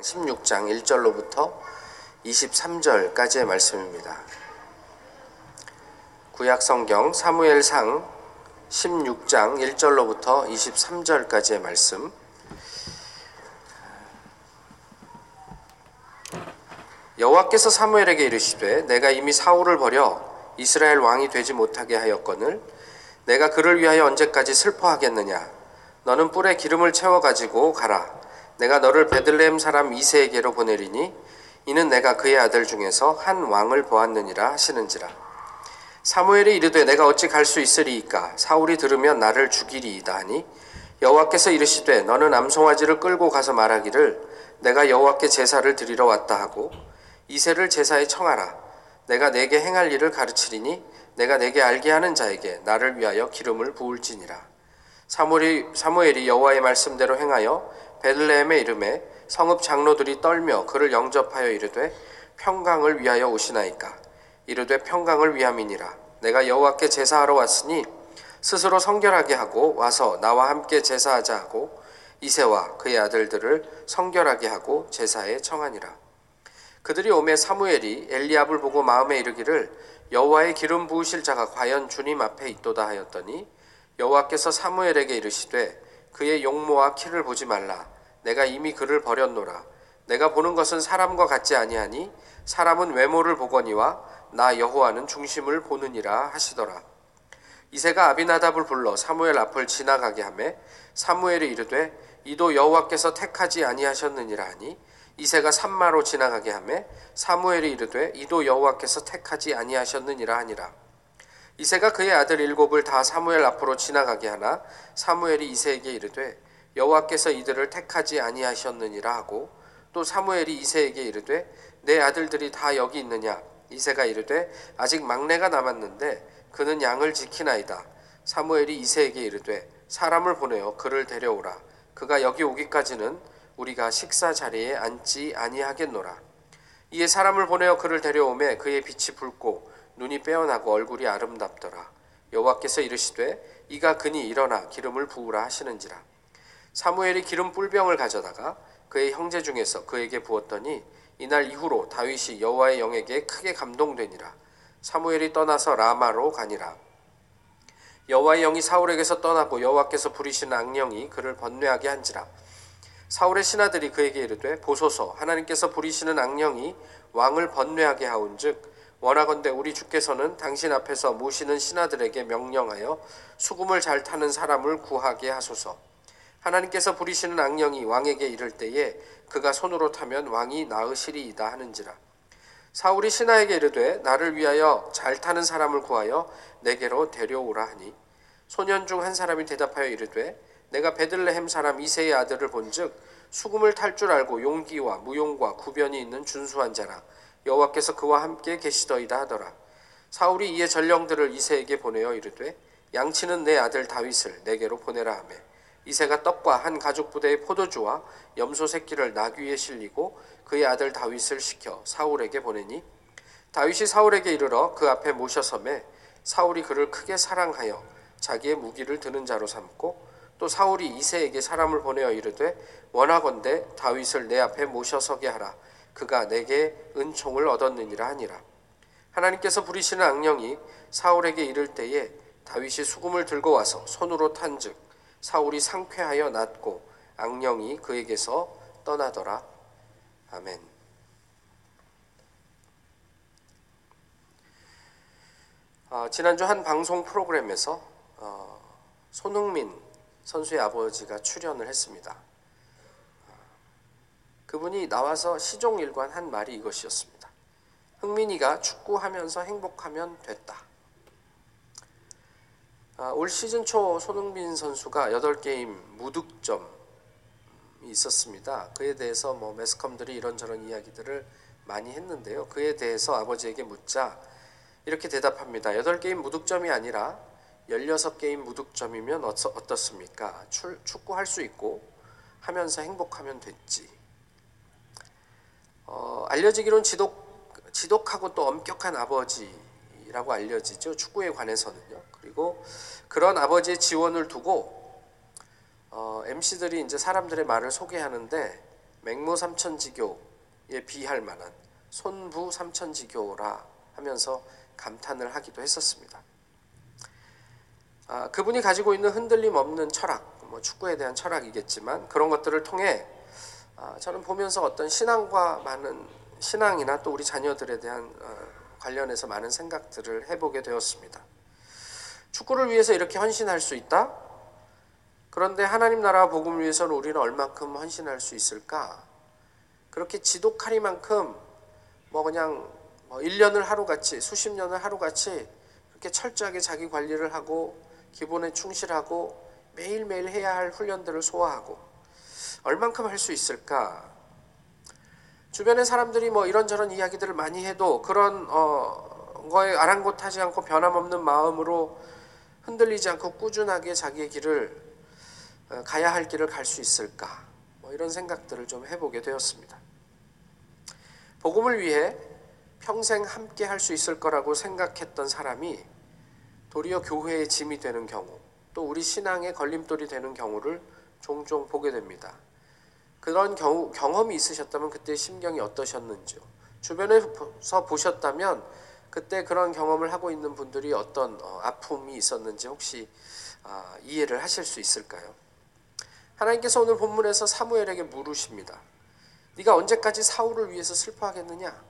16장 1절로부터 23절까지의 말씀입니다. 구약 성경 사무엘상 16장 1절로부터 23절까지의 말씀. 여호와께서 사무엘에게 이르시되 내가 이미 사울을 버려 이스라엘 왕이 되지 못하게 하였거늘 내가 그를 위하여 언제까지 슬퍼하겠느냐 너는 뿔에 기름을 채워 가지고 가라 내가 너를 베들레헴 사람 이세에게로 보내리니 이는 내가 그의 아들 중에서 한 왕을 보았느니라 하시는지라. 사무엘이 이르되 내가 어찌 갈 수 있으리이까? 사울이 들으면 나를 죽이리이다 하니 여호와께서 이르시되 너는 암송아지를 끌고 가서 말하기를 내가 여호와께 제사를 드리러 왔다 하고 이세를 제사에 청하라. 내가 내게 행할 일을 가르치리니 내가 내게 알게 하는 자에게 나를 위하여 기름을 부을지니라. 사무엘이, 사무엘이 여호와의 말씀대로 행하여 베들레헴의 이름에 성읍 장로들이 떨며 그를 영접하여 이르되 평강을 위하여 오시나이까? 이르되 평강을 위함이니라. 내가 여호와께 제사하러 왔으니 스스로 성결하게 하고 와서 나와 함께 제사하자 하고 이세와 그의 아들들을 성결하게 하고 제사에 청하니라. 그들이 오매 사무엘이 엘리압을 보고 마음에 이르기를 여호와의 기름 부으실 자가 과연 주님 앞에 있도다 하였더니 여호와께서 사무엘에게 이르시되 그의 용모와 키를 보지 말라. 내가 이미 그를 버렸노라. 내가 보는 것은 사람과 같지 아니하니 사람은 외모를 보거니와 나 여호와는 중심을 보느니라 하시더라. 이세가 아비나답을 불러 사무엘 앞을 지나가게 하매 사무엘이 이르되 이도 여호와께서 택하지 아니하셨느니라 하니 이세가 산마로 지나가게 하매 사무엘이 이르되 이도 여호와께서 택하지 아니하셨느니라 하니라. 이세가 그의 아들 일곱을 다 사무엘 앞으로 지나가게 하나 사무엘이 이세에게 이르되 여호와께서 이들을 택하지 아니하셨느니라 하고 또 사무엘이 이세에게 이르되 내 아들들이 다 여기 있느냐? 이세가 이르되 아직 막내가 남았는데 그는 양을 지키나이다. 사무엘이 이세에게 이르되 사람을 보내어 그를 데려오라. 그가 여기 오기까지는 우리가 식사 자리에 앉지 아니하겠노라. 이에 사람을 보내어 그를 데려오매 그의 빛이 붉고 눈이 빼어나고 얼굴이 아름답더라. 여호와께서 이르시되 이가 그니 일어나 기름을 부으라 하시는지라. 사무엘이 기름 뿔병을 가져다가 그의 형제 중에서 그에게 부었더니 이날 이후로 다윗이 여호와의 영에게 크게 감동되니라. 사무엘이 떠나서 라마로 가니라. 여호와의 영이 사울에게서 떠나고 여호와께서 부리시는 악령이 그를 번뇌하게 한지라. 사울의 신하들이 그에게 이르되 보소서 하나님께서 부리시는 악령이 왕을 번뇌하게 하온즉 원하건대 우리 주께서는 당신 앞에서 모시는 신하들에게 명령하여 수금을 잘 타는 사람을 구하게 하소서. 하나님께서 부리시는 악령이 왕에게 이를 때에 그가 손으로 타면 왕이 나으시리이다 하는지라. 사울이 신하에게 이르되 나를 위하여 잘 타는 사람을 구하여 내게로 데려오라 하니 소년 중 한 사람이 대답하여 이르되 내가 베들레헴 사람 이세의 아들을 본즉 수금을 탈 줄 알고 용기와 무용과 구변이 있는 준수한 자라 여호와께서 그와 함께 계시더이다 하더라. 사울이 이에 전령들을 이세에게 보내어 이르되 양치는 내 아들 다윗을 내게로 보내라 하매 이세가 떡과 한 가죽 부대의 포도주와 염소 새끼를 나귀에 실리고 그의 아들 다윗을 시켜 사울에게 보내니 다윗이 사울에게 이르러 그 앞에 모셔섬에 사울이 그를 크게 사랑하여 자기의 무기를 드는 자로 삼고 또 사울이 이세에게 사람을 보내어 이르되 원하건대 다윗을 내 앞에 모셔서게 하라 그가 내게 은총을 얻었느니라 하니라. 하나님께서 부리시는 악령이 사울에게 이를 때에 다윗이 수금을 들고 와서 손으로 탄즉 사울이 상쾌하여 낫고 악령이 그에게서 떠나더라. 아멘. 어, 지난주 한 방송 프로그램에서 어, 손흥민 선수의 아버지가 출연을 했습니다. 그분이 나와서 시종일관 한 말이 이것이었습니다. 흥민이가 축구하면서 행복하면 됐다. 아, 올 시즌 초 손흥민 선수가 8게임 무득점이 있었습니다. 그에 대해서 뭐 매스컴들이 이런저런 이야기들을 많이 했는데요. 그에 대해서 아버지에게 묻자 이렇게 대답합니다. 8게임 무득점이 아니라 16게임 무득점이면 어떻습니까? 축구할 수 있고 하면서 행복하면 됐지. 어, 알려지기로는 지독, 지독하고 또 엄격한 아버지라고 알려지죠. 축구에 관해서는요. 그리고 그런 아버지의 지원을 두고 어, MC들이 이제 사람들의 말을 소개하는데 맹모 삼천지교에 비할 만한 손부 삼천지교라 하면서 감탄을 하기도 했었습니다. 아, 그분이 가지고 있는 흔들림 없는 철학, 뭐 축구에 대한 철학이겠지만 그런 것들을 통해 아, 저는 보면서 어떤 신앙과 많은 신앙이나 또 우리 자녀들에 대한 어, 관련해서 많은 생각들을 해보게 되었습니다. 축구를 위해서 이렇게 헌신할 수 있다? 그런데 하나님 나라 복음을 위해서는 우리는 얼만큼 헌신할 수 있을까? 그렇게 지독하리만큼 뭐 그냥 뭐 1년을 하루같이 수십 년을 하루같이 그렇게 철저하게 자기 관리를 하고 기본에 충실하고 매일매일 해야 할 훈련들을 소화하고 얼만큼 할 수 있을까? 주변의 사람들이 뭐 이런저런 이야기들을 많이 해도 그런 어, 거에 아랑곳하지 않고 변함없는 마음으로 흔들리지 않고 꾸준하게 자기의 길을 어, 가야 할 길을 갈 수 있을까? 뭐 이런 생각들을 좀 해보게 되었습니다. 복음을 위해 평생 함께 할 수 있을 거라고 생각했던 사람이 도리어 교회의 짐이 되는 경우, 또 우리 신앙의 걸림돌이 되는 경우를 종종 보게 됩니다. 그런 경우, 경험이 있으셨다면 그때 심경이 어떠셨는지요? 주변에서 보셨다면 그때 그런 경험을 하고 있는 분들이 어떤 어, 아픔이 있었는지 혹시 아, 이해를 하실 수 있을까요? 하나님께서 오늘 본문에서 사무엘에게 물으십니다. 네가 언제까지 사울을 위해서 슬퍼하겠느냐?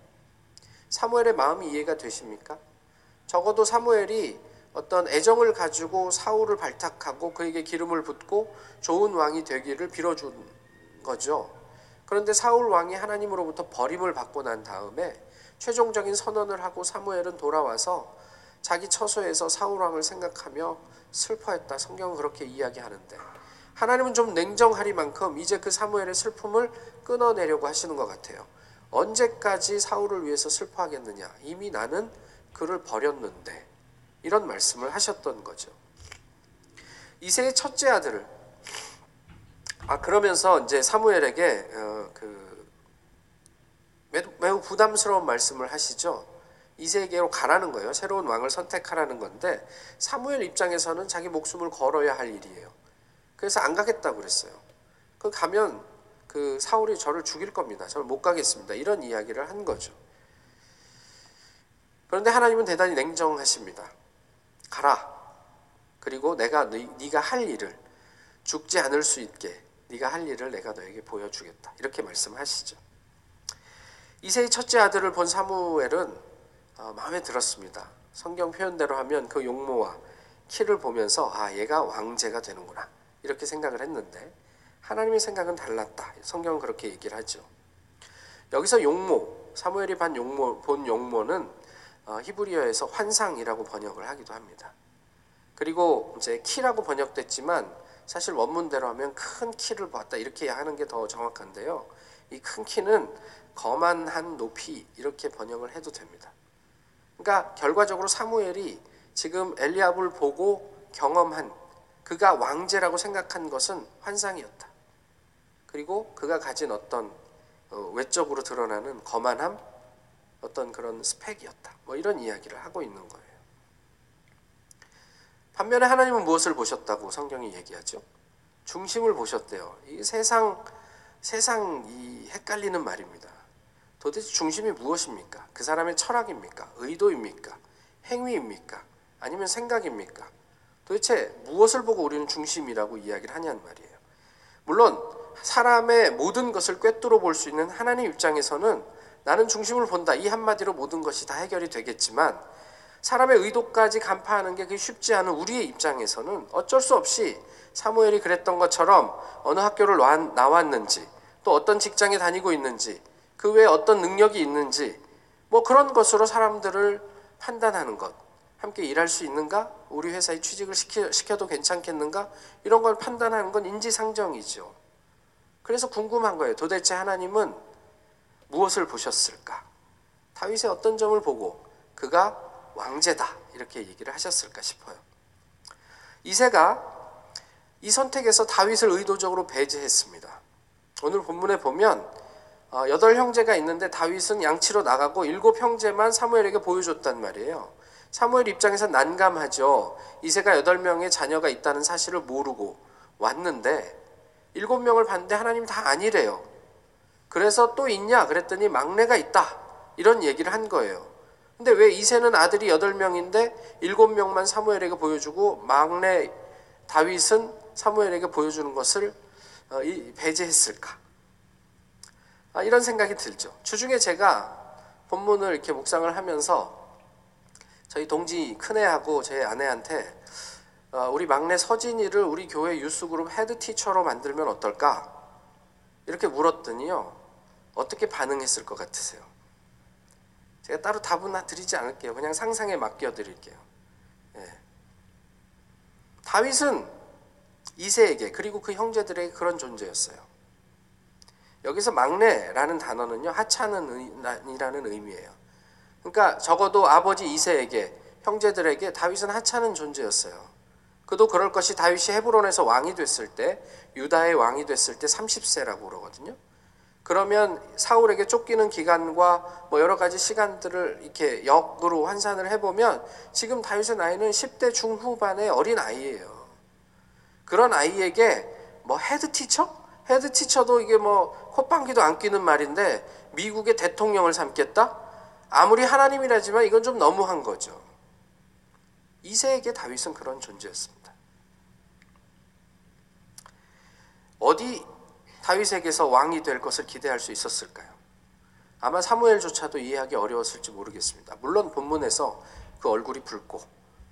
사무엘의 마음이 이해가 되십니까? 적어도 사무엘이 어떤 애정을 가지고 사울을 발탁하고 그에게 기름을 붓고 좋은 왕이 되기를 빌어준 거죠. 그런데 사울 왕이 하나님으로부터 버림을 받고 난 다음에 최종적인 선언을 하고 사무엘은 돌아와서 자기 처소에서 사울 왕을 생각하며 슬퍼했다. 성경은 그렇게 이야기하는데 하나님은 좀 냉정하리만큼 이제 그 사무엘의 슬픔을 끊어내려고 하시는 것 같아요. 언제까지 사울을 위해서 슬퍼하겠느냐? 이미 나는 그를 버렸는데 이런 말씀을 하셨던 거죠. 이세의 첫째 아들을 아 그러면서 이제 사무엘에게 어, 그 매우, 매우 부담스러운 말씀을 하시죠. 이세에게로 가라는 거예요. 새로운 왕을 선택하라는 건데 사무엘 입장에서는 자기 목숨을 걸어야 할 일이에요. 그래서 안 가겠다고 그랬어요. 그 가면 그 사울이 저를 죽일 겁니다. 저를 못 가겠습니다. 이런 이야기를 한 거죠. 그런데 하나님은 대단히 냉정하십니다. 가라. 그리고 내가 네가 할 일을 죽지 않을 수 있게 네가 할 일을 내가 너에게 보여주겠다. 이렇게 말씀하시죠. 이세의 첫째 아들을 본 사무엘은 어, 마음에 들었습니다. 성경 표현대로 하면 그 용모와 키를 보면서 아 얘가 왕제가 되는구나 이렇게 생각을 했는데 하나님의 생각은 달랐다. 성경은 그렇게 얘기를 하죠. 여기서 용모 사무엘이 본 용모 본 용모는 어, 히브리어에서 환상이라고 번역을 하기도 합니다. 그리고 이제 키라고 번역됐지만 사실 원문대로 하면 큰 키를 봤다 이렇게 하는 게 더 정확한데요. 이 큰 키는 거만한 높이 이렇게 번역을 해도 됩니다. 그러니까 결과적으로 사무엘이 지금 엘리압을 보고 경험한 그가 왕제라고 생각한 것은 환상이었다. 그리고 그가 가진 어떤 어, 외적으로 드러나는 거만함, 어떤 그런 스펙이었다. 뭐 이런 이야기를 하고 있는 거예요. 반면에 하나님은 무엇을 보셨다고 성경이 얘기하죠? 중심을 보셨대요. 이 세상 세상 이 헷갈리는 말입니다. 도대체 중심이 무엇입니까? 그 사람의 철학입니까? 의도입니까? 행위입니까? 아니면 생각입니까? 도대체 무엇을 보고 우리는 중심이라고 이야기를 하냐는 말이에요. 물론 사람의 모든 것을 꿰뚫어 볼 수 있는 하나님 입장에서는 나는 중심을 본다. 이 한마디로 모든 것이 다 해결이 되겠지만 사람의 의도까지 간파하는 게 쉽지 않은 우리의 입장에서는 어쩔 수 없이 사무엘이 그랬던 것처럼 어느 학교를 나왔는지 또 어떤 직장에 다니고 있는지 그 외에 어떤 능력이 있는지 뭐 그런 것으로 사람들을 판단하는 것. 함께 일할 수 있는가? 우리 회사에 취직을 시켜, 시켜도 괜찮겠는가? 이런 걸 판단하는 건 인지상정이죠. 그래서 궁금한 거예요. 도대체 하나님은 무엇을 보셨을까? 다윗의 어떤 점을 보고 그가 왕제다 이렇게 얘기를 하셨을까 싶어요. 이세가 이 선택에서 다윗을 의도적으로 배제했습니다. 오늘 본문에 보면 어, 여덟 형제가 있는데 다윗은 양치로 나가고 일곱 형제만 사무엘에게 보여줬단 말이에요. 사무엘 입장에서 난감하죠. 이세가 여덟 명의 자녀가 있다는 사실을 모르고 왔는데 일곱 명을 봤는데 하나님 다 아니래요. 그래서 또 있냐? 그랬더니 막내가 있다. 이런 얘기를 한 거예요. 근데 왜 이세는 아들이 8명인데 7명만 사무엘에게 보여주고 막내 다윗은 사무엘에게 보여주는 것을 어, 배제했을까? 아, 이런 생각이 들죠. 주중에 제가 본문을 이렇게 묵상을 하면서 저희 동지 큰애하고 제 아내한테 어, 우리 막내 서진이를 우리 교회 youth group head teacher로 만들면 어떨까? 이렇게 물었더니요. 어떻게 반응했을 것 같으세요? 제가 따로 답은 드리지 않을게요. 그냥 상상에 맡겨 드릴게요. 예. 다윗은 이세에게 그리고 그 형제들에게 그런 존재였어요. 여기서 막내라는 단어는요 하찮은이라는 의미예요. 그러니까 적어도 아버지 이세에게 형제들에게 다윗은 하찮은 존재였어요. 그도 그럴 것이 다윗이 헤브론에서 왕이 됐을 때 유다의 왕이 됐을 때 30세라고 그러거든요. 그러면 사울에게 쫓기는 기간과 뭐 여러 가지 시간들을 이렇게 역으로 환산을 해보면 지금 다윗의 나이는 10대 중후반의 어린 아이예요. 그런 아이에게 뭐 head teacher? head teacher도 이게 뭐 콧방귀도 안 끼는 말인데 미국의 대통령을 삼겠다? 아무리 하나님이라지만 이건 좀 너무한 거죠. 이새에게 다윗은 그런 존재였습니다. 어디 다윗에게서 왕이 될 것을 기대할 수 있었을까요? 아마 사무엘조차도 이해하기 어려웠을지 모르겠습니다. 물론 본문에서 그 얼굴이 붉고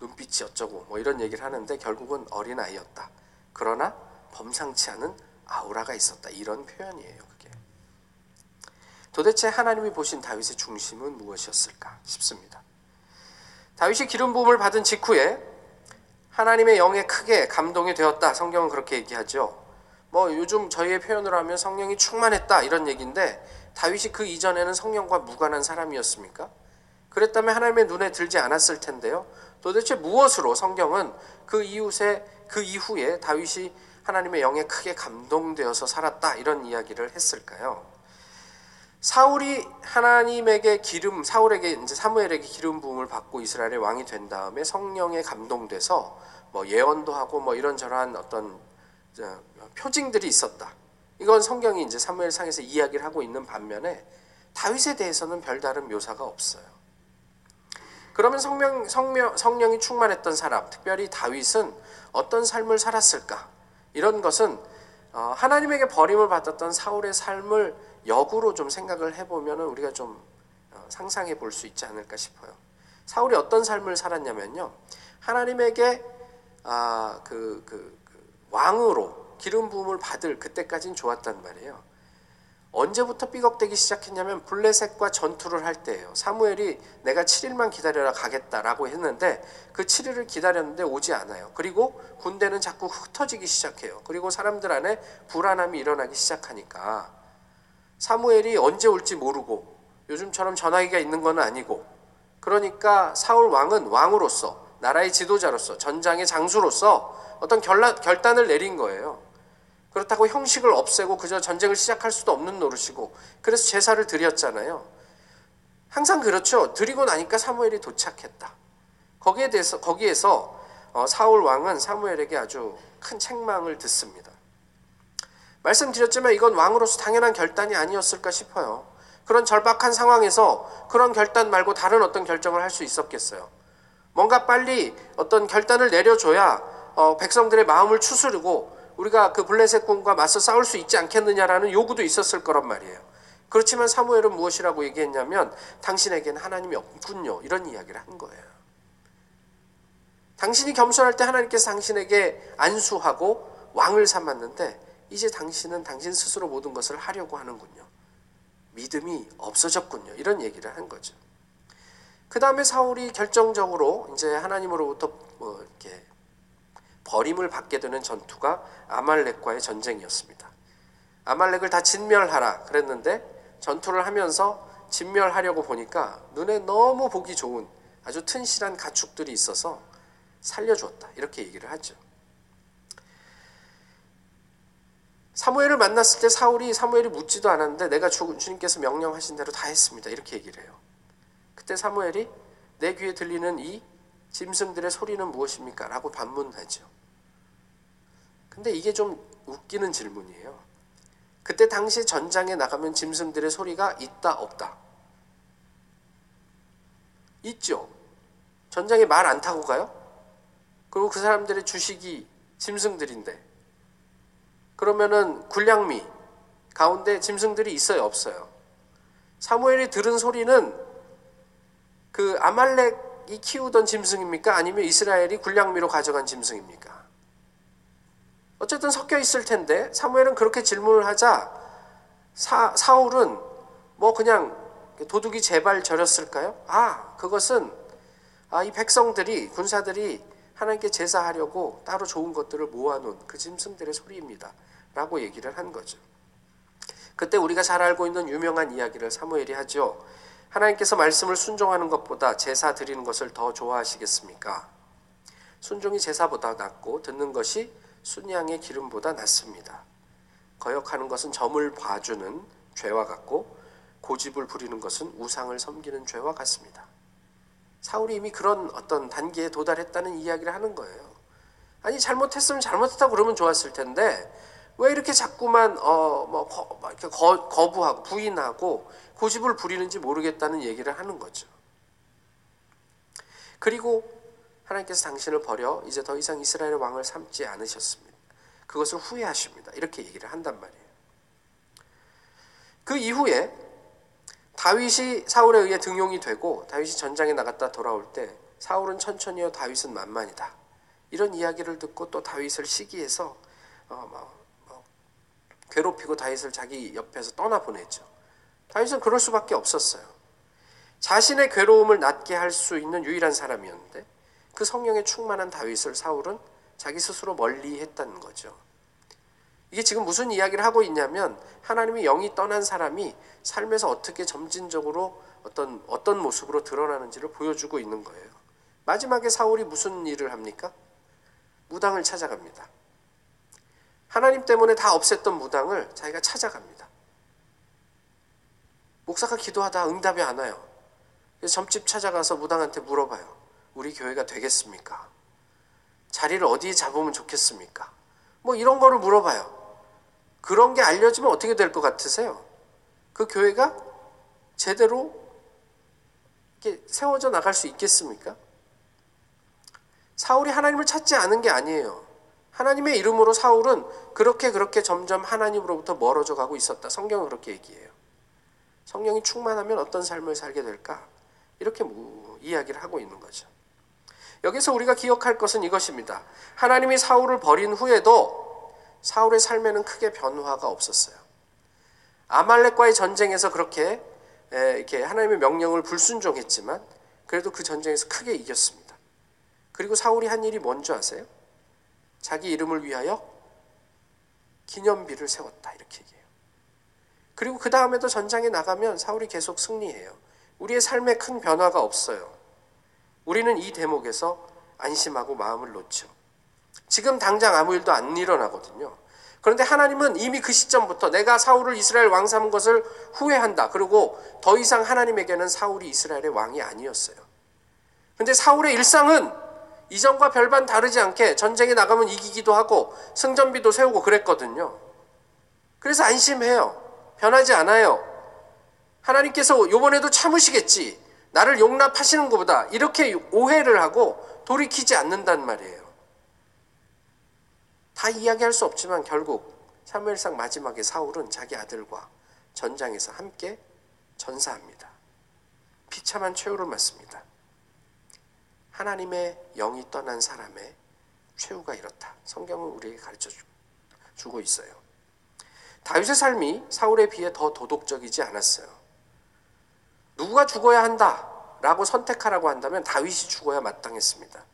눈빛이 어쩌고 뭐 이런 얘기를 하는데 결국은 어린 아이였다. 그러나 범상치 않은 아우라가 있었다. 이런 표현이에요. 그게. 도대체 하나님이 보신 다윗의 중심은 무엇이었을까 싶습니다. 다윗이 기름 부음을 받은 직후에 하나님의 영에 크게 감동이 되었다. 성경은 그렇게 얘기하죠. 뭐 요즘 저희의 표현으로 하면 성령이 충만했다 이런 얘기인데 다윗이 그 이전에는 성령과 무관한 사람이었습니까? 그랬다면 하나님의 눈에 들지 않았을 텐데요. 도대체 무엇으로 성경은 그 이웃에 그 이후에 다윗이 하나님의 영에 크게 감동되어서 살았다 이런 이야기를 했을까요? 사울이 하나님에게 기름 사울에게 이제 사무엘에게 기름 부음을 받고 이스라엘의 왕이 된 다음에 성령에 감동돼서 뭐 예언도 하고 뭐 이런저런 어떤 표징들이 있었다. 이건 성경이 이제 사무엘상에서 이야기를 하고 있는 반면에 다윗에 대해서는 별다른 묘사가 없어요. 그러면 성령, 성령, 성령이 충만했던 사람, 특별히 다윗은 어떤 삶을 살았을까? 이런 것은 어, 하나님에게 버림을 받았던 사울의 삶을 역으로 좀 생각을 해보면 우리가 좀 어, 상상해 볼 수 있지 않을까 싶어요. 사울이 어떤 삶을 살았냐면요. 하나님에게 아, 그, 그, 그 왕으로 기름 부음을 받을 그때까진 좋았단 말이에요. 언제부터 삐걱대기 시작했냐면 블레셋과 전투를 할 때예요. 사무엘이 내가 7일만 기다려라 가겠다라고 했는데 그 7일을 기다렸는데 오지 않아요. 그리고 군대는 자꾸 흩어지기 시작해요. 그리고 사람들 안에 불안함이 일어나기 시작하니까 사무엘이 언제 올지 모르고 요즘처럼 전화기가 있는 건 아니고 그러니까 사울 왕은 왕으로서 나라의 지도자로서 전장의 장수로서 어떤 결단을 내린 거예요. 그렇다고 형식을 없애고 그저 전쟁을 시작할 수도 없는 노릇이고 그래서 제사를 드렸잖아요. 항상 그렇죠. 드리고 나니까 사무엘이 도착했다. 거기에 대해서 거기에서 어, 사울 왕은 사무엘에게 아주 큰 책망을 듣습니다. 말씀드렸지만 이건 왕으로서 당연한 결단이 아니었을까 싶어요. 그런 절박한 상황에서 그런 결단 말고 다른 어떤 결정을 할 수 있었겠어요. 뭔가 빨리 어떤 결단을 내려줘야 어, 백성들의 마음을 추스르고 우리가 그 블레셋 군과 맞서 싸울 수 있지 않겠느냐라는 요구도 있었을 거란 말이에요. 그렇지만 사무엘은 무엇이라고 얘기했냐면 당신에게는 하나님이 없군요. 이런 이야기를 한 거예요. 당신이 겸손할 때 하나님께서 당신에게 안수하고 왕을 삼았는데 이제 당신은 당신 스스로 모든 것을 하려고 하는군요. 믿음이 없어졌군요. 이런 얘기를 한 거죠. 그 다음에 사울이 결정적으로 이제 하나님으로부터 뭐 이렇게 버림을 받게 되는 전투가 아말렉과의 전쟁이었습니다. 아말렉을 다 진멸하라 그랬는데 전투를 하면서 진멸하려고 보니까 눈에 너무 보기 좋은 아주 튼실한 가축들이 있어서 살려주었다. 이렇게 얘기를 하죠. 사무엘을 만났을 때 사울이 사무엘이 묻지도 않았는데 내가 주, 주님께서 명령하신 대로 다 했습니다. 이렇게 얘기를 해요. 그때 사무엘이 내 귀에 들리는 이 짐승들의 소리는 무엇입니까? 라고 반문하죠. 근데 이게 좀 웃기는 질문이에요. 그때 당시 전장에 나가면 짐승들의 소리가 있다 없다. 있죠. 전장에 말 안 타고 가요? 그리고 그 사람들의 주식이 짐승들인데 그러면은 군량미 가운데 짐승들이 있어요 없어요? 사무엘이 들은 소리는 그 아말렉이 키우던 짐승입니까? 아니면 이스라엘이 군량미로 가져간 짐승입니까? 어쨌든 섞여 있을 텐데 사무엘은 그렇게 질문을 하자 사, 사울은 뭐 그냥 도둑이 제발 저렸을까요? 아 그것은 아, 이 백성들이 군사들이 하나님께 제사하려고 따로 좋은 것들을 모아놓은 그 짐승들의 소리입니다. 라고 얘기를 한 거죠. 그때 우리가 잘 알고 있는 유명한 이야기를 사무엘이 하죠. 하나님께서 말씀을 순종하는 것보다 제사 드리는 것을 더 좋아하시겠습니까? 순종이 제사보다 낫고 듣는 것이 순양의 기름보다 낫습니다. 거역하는 것은 점을 봐주는 죄와 같고 고집을 부리는 것은 우상을 섬기는 죄와 같습니다. 사울이 이미 그런 어떤 단계에 도달했다는 이야기를 하는 거예요. 아니 잘못했으면 잘못했다고 그러면 좋았을 텐데 왜 이렇게 자꾸만 어뭐 이렇게 거부하고 부인하고 고집을 부리는지 모르겠다는 얘기를 하는 거죠. 그리고 하나님께서 당신을 버려 이제 더 이상 이스라엘의 왕을 삼지 않으셨습니다. 그것을 후회하십니다. 이렇게 얘기를 한단 말이에요. 그 이후에 다윗이 사울에 의해 등용이 되고 다윗이 전장에 나갔다 돌아올 때 사울은 천천히요 다윗은 만만이다. 이런 이야기를 듣고 또 다윗을 시기해서 어, 뭐, 뭐, 괴롭히고 다윗을 자기 옆에서 떠나 보냈죠. 다윗은 그럴 수밖에 없었어요. 자신의 괴로움을 낫게 할 수 있는 유일한 사람이었는데 그 성령에 충만한 다윗을 사울은 자기 스스로 멀리 했다는 거죠. 이게 지금 무슨 이야기를 하고 있냐면 하나님의 영이 떠난 사람이 삶에서 어떻게 점진적으로 어떤 어떤 모습으로 드러나는지를 보여주고 있는 거예요. 마지막에 사울이 무슨 일을 합니까? 무당을 찾아갑니다. 하나님 때문에 다 없앴던 무당을 자기가 찾아갑니다. 목사가 기도하다 응답이 안 와요. 점집 찾아가서 무당한테 물어봐요. 우리 교회가 되겠습니까? 자리를 어디에 잡으면 좋겠습니까? 뭐 이런 거를 물어봐요. 그런 게 알려지면 어떻게 될 것 같으세요? 그 교회가 제대로 이렇게 세워져 나갈 수 있겠습니까? 사울이 하나님을 찾지 않은 게 아니에요. 하나님의 이름으로 사울은 그렇게 그렇게 점점 하나님으로부터 멀어져 가고 있었다. 성경은 그렇게 얘기해요. 성령이 충만하면 어떤 삶을 살게 될까? 이렇게 이야기를 하고 있는 거죠. 여기서 우리가 기억할 것은 이것입니다. 하나님이 사울을 버린 후에도 사울의 삶에는 크게 변화가 없었어요. 아말렉과의 전쟁에서 그렇게 이렇게 하나님의 명령을 불순종했지만 그래도 그 전쟁에서 크게 이겼습니다. 그리고 사울이 한 일이 뭔지 아세요? 자기 이름을 위하여 기념비를 세웠다 이렇게 얘기해요. 그리고 그 다음에도 전장에 나가면 사울이 계속 승리해요. 우리의 삶에 큰 변화가 없어요. 우리는 이 대목에서 안심하고 마음을 놓죠. 지금 당장 아무 일도 안 일어나거든요. 그런데 하나님은 이미 그 시점부터 내가 사울을 이스라엘 왕 삼은 것을 후회한다. 그리고 더 이상 하나님에게는 사울이 이스라엘의 왕이 아니었어요. 근데 사울의 일상은 이전과 별반 다르지 않게 전쟁에 나가면 이기기도 하고 승전비도 세우고 그랬거든요. 그래서 안심해요. 변하지 않아요. 하나님께서 요번에도 참으시겠지. 나를 용납하시는 것보다 이렇게 오해를 하고 돌이키지 않는단 말이에요. 다 이야기할 수 없지만 결국 사무엘상 마지막에 사울은 자기 아들과 전장에서 함께 전사합니다. 비참한 최후를 맞습니다. 하나님의 영이 떠난 사람의 최후가 이렇다. 성경은 우리에게 가르쳐 주고 있어요. 다윗의 삶이 사울에 비해 더 도덕적이지 않았어요. 누가 죽어야 한다라고 선택하라고 한다면 다윗이 죽어야 마땅했습니다.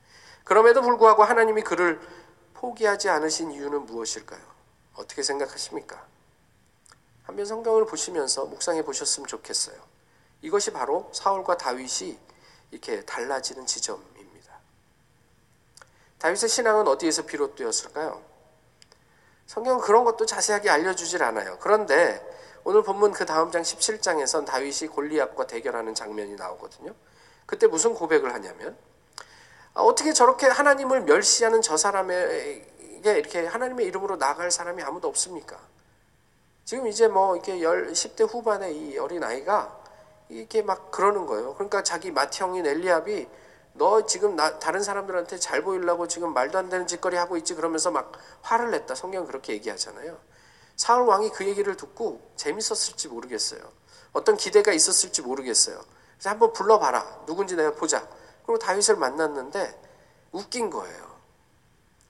그럼에도 불구하고 하나님이 그를 포기하지 않으신 이유는 무엇일까요? 어떻게 생각하십니까? 한번 성경을 보시면서 묵상해 보셨으면 좋겠어요. 이것이 바로 사울과 다윗이 이렇게 달라지는 지점입니 다. 다윗의 신앙은 어디에서 비롯되었을까요? 성경은 그런 것도 자세하게 알려주질 않아요. 그런데 오늘 본문 그 다음 장 17장에선 다윗이 골리앗과 대결하는 장면이 나오거든요. 그때 무슨 고백을 하냐면 아, 어떻게 저렇게 하나님을 멸시하는 저 사람에게 이렇게 하나님의 이름으로 나갈 사람이 아무도 없습니까? 지금 이제 뭐 이렇게 열 10대 후반의 이 어린 아이가 이렇게 막 그러는 거예요. 그러니까 자기 맏형인 엘리압이 너 지금 나, 다른 사람들한테 잘 보이려고 지금 말도 안 되는 짓거리 하고 있지 그러면서 막 화를 냈다. 성경 그렇게 얘기하잖아요. 사울 왕이 그 얘기를 듣고 재밌었을지 모르겠어요. 어떤 기대가 있었을지 모르겠어요. 그래서 한번 불러봐라. 누군지 내가 보자. 그리고 다윗을 만났는데 웃긴 거예요.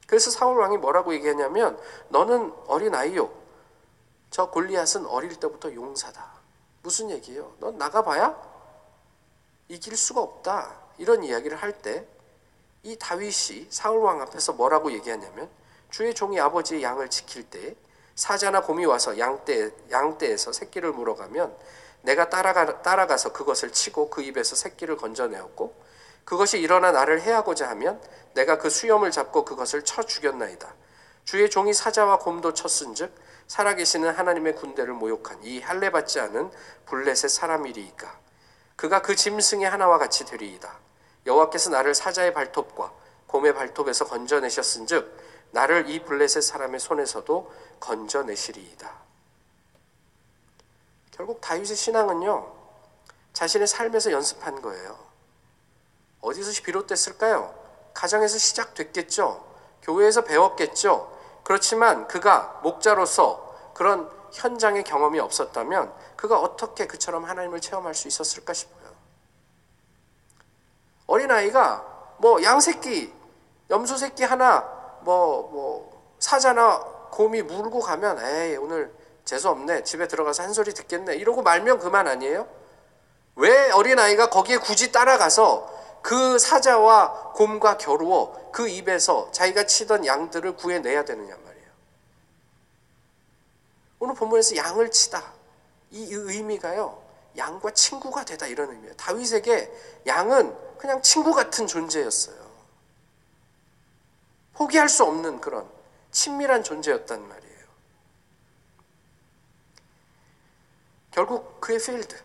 그래서 사울 왕이 뭐라고 얘기했냐면 너는 어린 아이요. 저 골리앗은 어릴 때부터 용사다. 무슨 얘기예요? 넌 나가봐야 이길 수가 없다. 이런 이야기를 할 때 이 다윗이 사울 왕 앞에서 뭐라고 얘기하냐면 주의 종이 아버지의 양을 지킬 때 사자나 곰이 와서 양떼 양떼에서 새끼를 물어가면 내가 따라가 따라가서 그것을 치고 그 입에서 새끼를 건져내었고 그것이 일어나 나를 해하고자 하면 내가 그 수염을 잡고 그것을 쳐 죽였나이다. 주의 종이 사자와 곰도 쳤은즉 살아계시는 하나님의 군대를 모욕한 이 할례 받지 않은 블레셋 사람이리이까 그가 그 짐승의 하나와 같이 되리이다. 여호와께서 나를 사자의 발톱과 곰의 발톱에서 건져내셨은즉 나를 이 블레셋 사람의 손에서도 건져내시리이다. 결국 다윗의 신앙은요 자신의 삶에서 연습한 거예요. 어디서 비롯됐을까요? 가정에서 시작됐겠죠. 교회에서 배웠겠죠. 그렇지만 그가 목자로서 그런 현장의 경험이 없었다면 그가 어떻게 그처럼 하나님을 체험할 수 있었을까 싶어요. 어린아이가 뭐 양새끼, 염소 새끼 하나 뭐, 뭐, 사자나 곰이 물고 가면 에이, 오늘 재수없네. 집에 들어가서 한 소리 듣겠네. 이러고 말면 그만 아니에요? 왜 어린아이가 거기에 굳이 따라가서 그 사자와 곰과 겨루어 그 입에서 자기가 치던 양들을 구해내야 되느냐 말이에요. 오늘 본문에서 양을 치다. 이 의미가요. 양과 친구가 되다 이런 의미예요. 다윗에게 양은 그냥 친구 같은 존재였어요. 포기할 수 없는 그런 친밀한 존재였단 말이에요. 결국 그의 필드,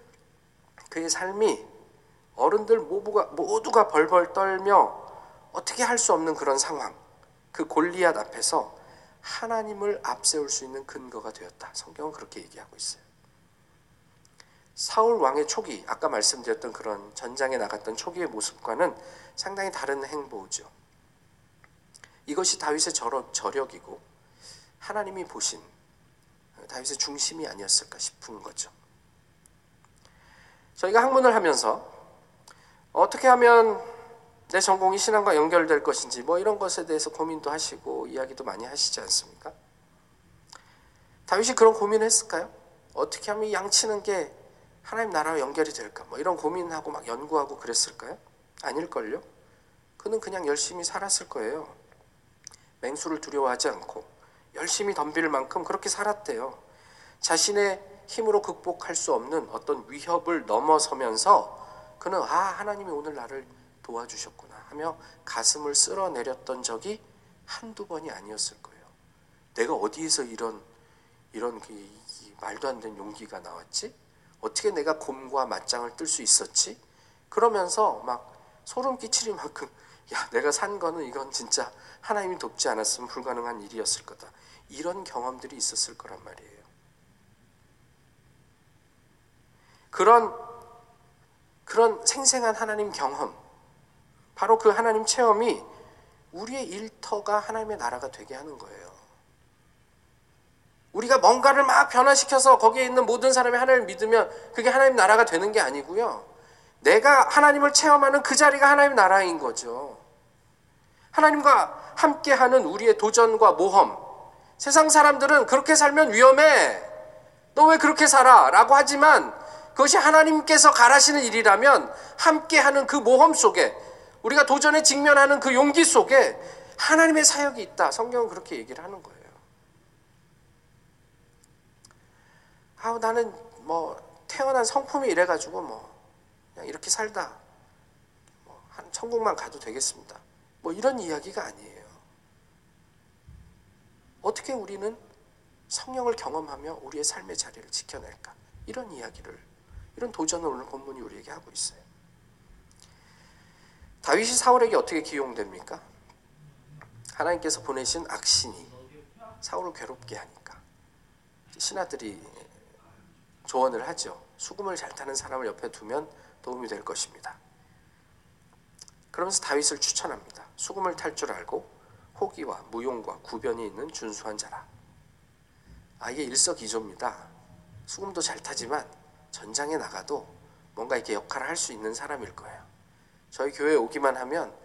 그의 삶이 어른들 모두가, 모두가 벌벌 떨며 어떻게 할 수 없는 그런 상황, 그 골리앗 앞에서 하나님을 앞세울 수 있는 근거가 되었다. 성경은 그렇게 얘기하고 있어요. 사울 왕의 초기, 아까 말씀드렸던 그런 전장에 나갔던 초기의 모습과는 상당히 다른 행보죠. 이것이 다윗의 저력, 저력 이고 하나님이 보신 다윗의 중심이 아니었을까 싶은 거죠. 저희가 학문을 하면서 어떻게 하면 내 전공이 신앙과 연결될 것인지 뭐 이런 것에 대해서 고민도 하시고 이야기도 많이 하시지 않습니까? 다윗이 그런 고민을 했을까요? 어떻게 하면 양치는 게 하나님 나라와 연결이 될까? 뭐 이런 고민하고 막 연구하고 그랬을까요? 아닐걸요? 그는 그냥 열심히 살았을 거예요. 맹수를 두려워하지 않고 열심히 덤빌 만큼 그렇게 살았대요. 자신의 힘으로 극복할 수 없는 어떤 위협을 넘어서면서 그는 아 하나님이 오늘 나를 도와주셨구나 하며 가슴을 쓸어내렸던 적이 한두 번이 아니었을 거예요. 내가 어디에서 이런 이런 그 말도 안 되는 용기가 나왔지? 어떻게 내가 곰과 맞짱을 뜰 수 있었지? 그러면서 막 소름 끼칠 만큼 야 내가 산 거는 이건 진짜 하나님이 돕지 않았으면 불가능한 일이었을 거다. 이런 경험들이 있었을 거란 말이에요. 그런 그런 생생한 하나님 경험, 바로 그 하나님 체험이 우리의 일터가 하나님의 나라가 되게 하는 거예요. 우리가 뭔가를 막 변화시켜서 거기에 있는 모든 사람이 하나님을 믿으면 그게 하나님 나라가 되는 게 아니고요. 내가 하나님을 체험하는 그 자리가 하나님 나라인 거죠. 하나님과 함께하는 우리의 도전과 모험. 세상 사람들은 그렇게 살면 위험해. 너 왜 그렇게 살아? 라고 하지만 그것이 하나님께서 가라시는 일이라면 함께하는 그 모험 속에 우리가 도전에 직면하는 그 용기 속에 하나님의 사역이 있다. 성경은 그렇게 얘기를 하는 거예요. 아, 나는 뭐 태어난 성품이 이래가지고 뭐 그냥 이렇게 살다 뭐 한 천국만 가도 되겠습니다. 뭐 이런 이야기가 아니에요. 어떻게 우리는 성령을 경험하며 우리의 삶의 자리를 지켜낼까? 이런 이야기를 이런 도전을 오늘 본문이 우리에게 하고 있어요. 다윗이 사울에게 어떻게 기용됩니까? 하나님께서 보내신 악신이 사울을 괴롭게 하니까 신하들이 조언을 하죠. 수금을 잘 타는 사람을 옆에 두면 도움이 될 것입니다. 그러면서 다윗을 추천합니다. 수금을 탈 줄 알고 호기와 무용과 구변이 있는 준수한 자라. 아 이게 일석이조입니다. 수금도 잘 타지만 전장에 나가도 뭔가 이렇게 역할을 할 수 있는 사람일 거예요. 저희 교회에 오기만 하면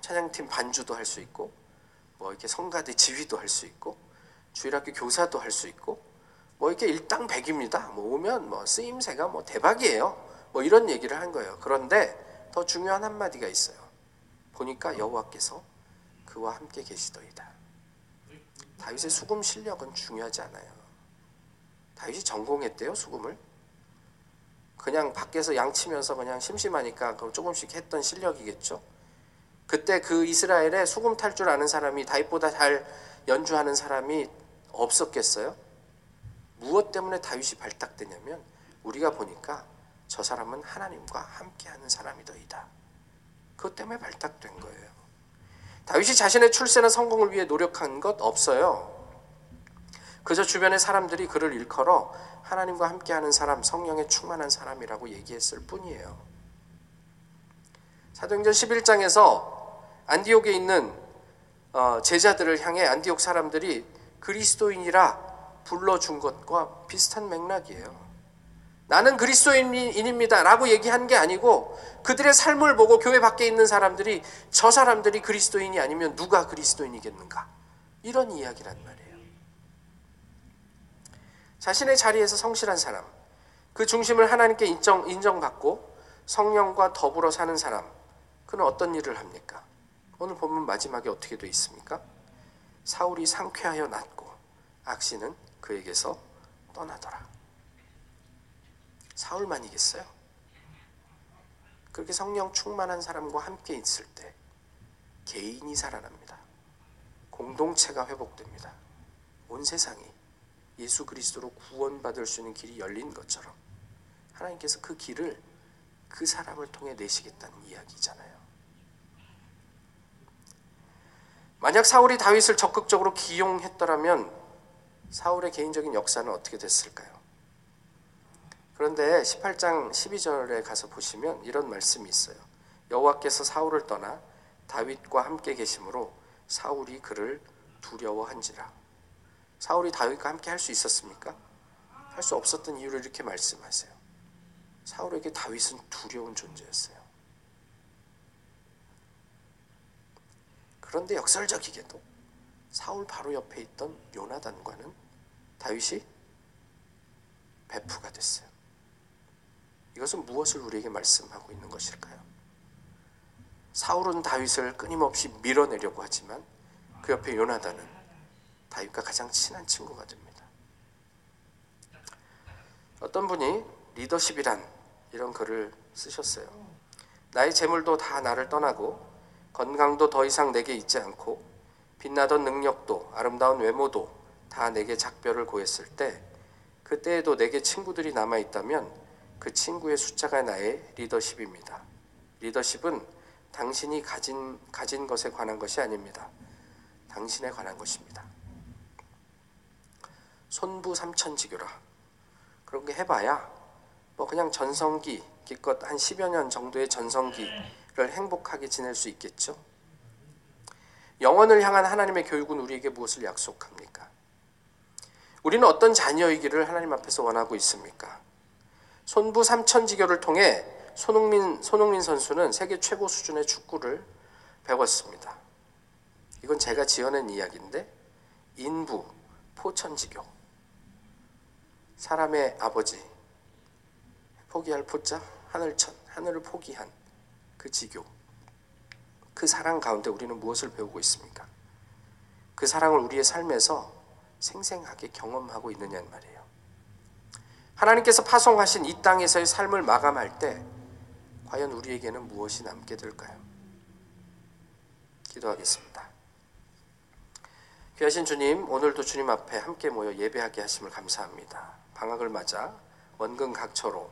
찬양팀 반주도 할 수 있고 뭐 이렇게 성가대 지휘도 할 수 있고 주일학교 교사도 할 수 있고 뭐 이렇게 일당백입니다. 뭐 오면 뭐 쓰임새가 뭐 대박이에요. 뭐 이런 얘기를 한 거예요. 그런데 더 중요한 한마디가 있어요. 보니까 여호와께서 그와 함께 계시더이다. 다윗의 수금 실력은 중요하지 않아요. 다윗이 전공했대요 수금을. 그냥 밖에서 양치면서 그냥 심심하니까 조금씩 했던 실력이겠죠. 그때 그 이스라엘에 수금 탈 줄 아는 사람이 다윗보다 잘 연주하는 사람이 없었겠어요? 무엇 때문에 다윗이 발탁되냐면 우리가 보니까 저 사람은 하나님과 함께하는 사람이더이다. 그것 때문에 발탁된 거예요. 다윗이 자신의 출세나 성공을 위해 노력한 것 없어요. 그저 주변의 사람들이 그를 일컬어 하나님과 함께하는 사람, 성령에 충만한 사람이라고 얘기했을 뿐이에요. 사도행전 11장에서 안디옥에 있는 어, 제자들을 향해 안디옥 사람들이 그리스도인이라 불러준 것과 비슷한 맥락이에요. 나는 그리스도인입니다. 라고 얘기한 게 아니고 그들의 삶을 보고 교회 밖에 있는 사람들이 저 사람들이 그리스도인이 아니면 누가 그리스도인이겠는가? 이런 이야기란 말이에요. 자신의 자리에서 성실한 사람, 그 중심을 하나님께 인정, 인정받고 성령과 더불어 사는 사람, 그는 어떤 일을 합니까? 오늘 보면 마지막에 어떻게 돼 있습니까? 사울이 상쾌하여 낫고 악신은 그에게서 떠나더라. 사울만 이겠어요? 그렇게 성령 충만한 사람과 함께 있을 때 개인이 살아납니다. 공동체가 회복됩니다. 온 세상이 예수 그리스도로 구원받을 수 있는 길이 열린 것처럼 하나님께서 그 길을 그 사람을 통해 내시겠다는 이야기잖아요. 만약 사울이 다윗을 적극적으로 기용했더라면 사울의 개인적인 역사는 어떻게 됐을까요? 그런데 18장 12절에 가서 보시면 이런 말씀이 있어요. 여호와께서 사울을 떠나 다윗과 함께 계심으로 사울이 그를 두려워한지라. 사울이 다윗과 함께 할 수 있었습니까? 할 수 없었던 이유를 이렇게 말씀하세요. 사울에게 다윗은 두려운 존재였어요. 그런데 역설적이게도 사울 바로 옆에 있던 요나단과는 다윗이 베프가 됐어요. 이것은 무엇을 우리에게 말씀하고 있는 것일까요? 사울은 다윗을 끊임없이 밀어내려고 하지만 그 옆에 요나단은 다윗과 가장 친한 친구가 됩니다. 어떤 분이 리더십이란 이런 글을 쓰셨어요. 나의 재물도 다 나를 떠나고 건강도 더 이상 내게 있지 않고 빛나던 능력도 아름다운 외모도 다 내게 작별을 고했을 때 그때에도 내게 친구들이 남아 있다면 그 친구의 숫자가 나의 리더십입니다. 리더십은 당신이 가진 가진 것에 관한 것이 아닙니다. 당신에 관한 것입니다. 손부 삼천지교라 그런 게 해봐야 뭐 그냥 전성기 기껏 한 10여 년 정도의 전성기를 행복하게 지낼 수 있겠죠. 영혼을 향한 하나님의 교육은 우리에게 무엇을 약속합니까? 우리는 어떤 자녀이기를 하나님 앞에서 원하고 있습니까? 손부 삼천지교를 통해 손흥민 손흥민 선수는 세계 최고 수준의 축구를 배웠습니다. 이건 제가 지어낸 이야기인데 인부 포천지교 사람의 아버지 포기할 포자 하늘천 하늘을 포기한 그 지교 그 사랑 가운데 우리는 무엇을 배우고 있습니까? 그 사랑을 우리의 삶에서 생생하게 경험하고 있느냐는 말이에요. 하나님께서 파송하신 이 땅에서의 삶을 마감할 때 과연 우리에게는 무엇이 남게 될까요? 기도하겠습니다. 귀하신 주님, 오늘도 주님 앞에 함께 모여 예배하게 하심을 감사합니다. 방학을 맞아 원근 각처로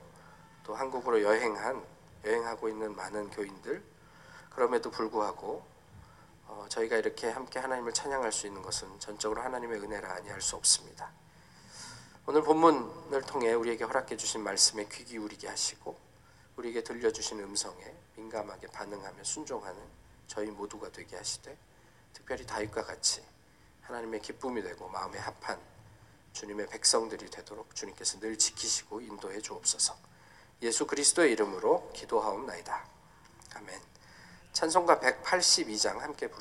또 한국으로 여행한 여행하고 있는 많은 교인들 그럼에도 불구하고 어, 저희가 이렇게 함께 하나님을 찬양할 수 있는 것은 전적으로 하나님의 은혜라 아니할 수 없습니다. 오늘 본문을 통해 우리에게 허락해 주신 말씀에 귀 기울이게 하시고 우리에게 들려주신 음성에 민감하게 반응하며 순종하는 저희 모두가 되게 하시되 특별히 다윗과 같이 하나님의 기쁨이 되고 마음에 합한 주님의 백성들이 되도록 주님께서 늘 지키시고 인도해 주옵소서. 예수 그리스도의 이름으로 기도하옵나이다. 아멘. 찬송가 182장 함께 부르시겠습니다.